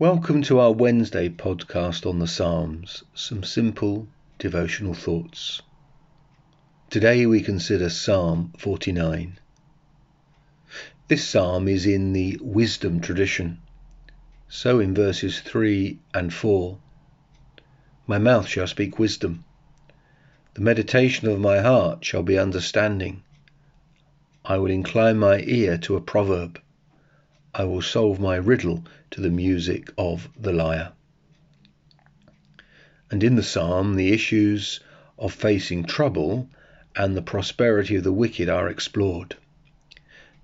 Welcome to our Wednesday podcast on the Psalms, some simple devotional thoughts. Today we consider Psalm 49. This psalm is in the wisdom tradition. So in verses 3 and 4, My mouth shall speak wisdom, the meditation of my heart shall be understanding. I will incline my ear to a proverb. I will solve my riddle to the music of the lyre. And in the psalm, the issues of facing trouble and the prosperity of the wicked are explored.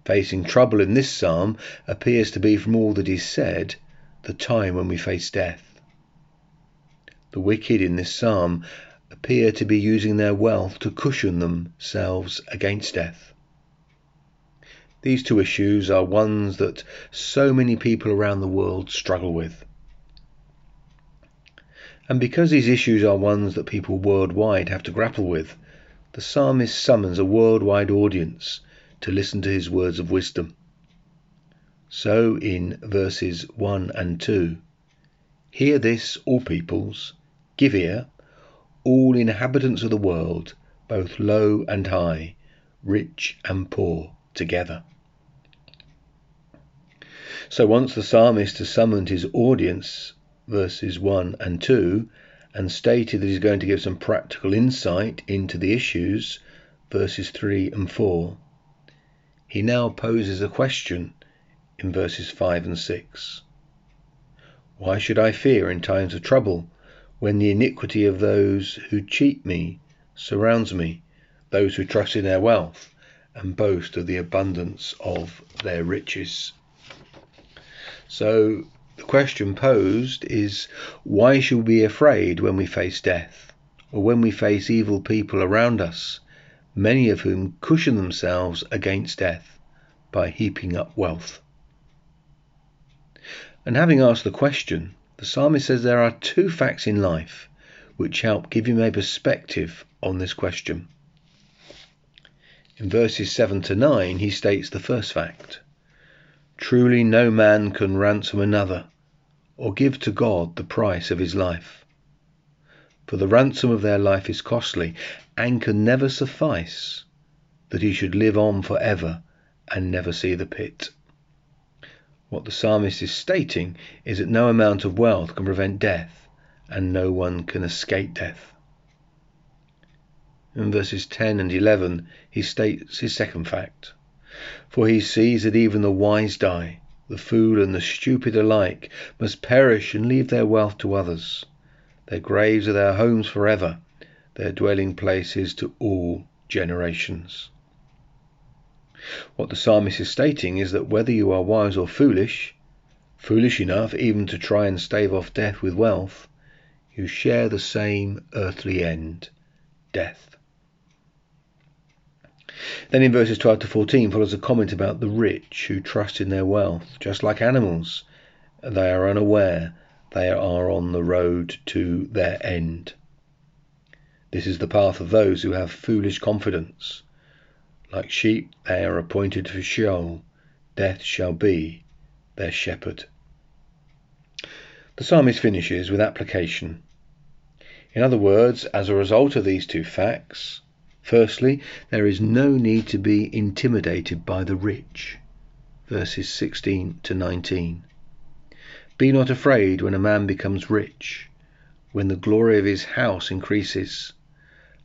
Facing trouble in this psalm appears to be, from all that is said, the time when we face death. The wicked in this psalm appear to be using their wealth to cushion themselves against death. These two issues are ones that so many people around the world struggle with. And because these issues are ones that people worldwide have to grapple with, the psalmist summons a worldwide audience to listen to his words of wisdom. So in verses 1 and 2 Hear this, all peoples, give ear, all inhabitants of the world, both low and high, rich and poor together. So once the psalmist has summoned his audience, verses 1 and 2, and stated that he's going to give some practical insight into the issues, verses 3 and 4, he now poses a question in verses 5 and 6. Why should I fear in times of trouble when the iniquity of those who cheat me surrounds me, those who trust in their wealth and boast of the abundance of their riches? So the question posed is why should we be afraid when we face death or when we face evil people around us, many of whom cushion themselves against death by heaping up wealth? And having asked the question, the psalmist says there are two facts in life which help give him a perspective on this question. In verses 7 to 9, he states the first fact Truly no man can ransom another, or give to God the price of his life. For the ransom of their life is costly, and can never suffice that he should live on for ever and never see the pit. What the psalmist is stating is that no amount of wealth can prevent death, and no one can escape death. In verses 10 and 11, he states his second fact. For he sees that even the wise die, the fool and the stupid alike must perish and leave their wealth to others. Their graves are their homes forever, their dwelling places to all generations. What the psalmist is stating is that whether you are wise or foolish, foolish enough even to try and stave off death with wealth, you share the same earthly end death. Then in verses 12 to 14 follows a comment about the rich who trust in their wealth, just like animals. They are unaware they are on the road to their end. This is the path of those who have foolish confidence. Like sheep, they are appointed for Sheol. Death shall be their shepherd. The psalmist finishes with application. In other words, as a result of these two facts, Firstly, there is no need to be intimidated by the rich. Verses 16 to 19. Be not afraid when a man becomes rich, when the glory of his house increases.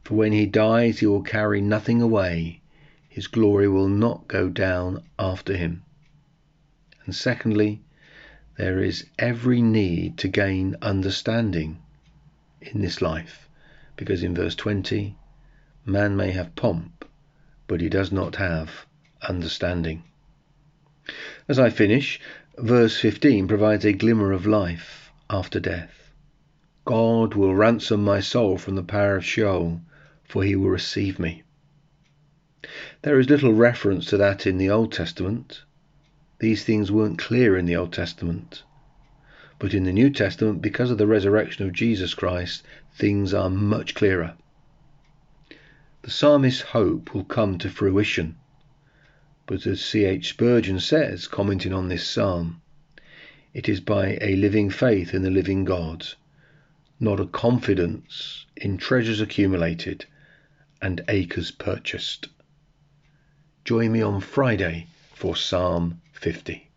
For when he dies, he will carry nothing away, his glory will not go down after him. And secondly, there is every need to gain understanding in this life, because in verse 20, Man may have pomp, but he does not have understanding. As I finish, verse 15 provides a glimmer of life after death. God will ransom my soul from the power of Sheol, for he will receive me. There is little reference to that in the Old Testament. These things weren't clear in the Old Testament. But in the New Testament, because of the resurrection of Jesus Christ, things are much clearer the psalmist's hope will come to fruition. But as C.H. Spurgeon says, commenting on this psalm, It is by a living faith in the living God, not a confidence in treasures accumulated and acres purchased. Join me on Friday for Psalm 50.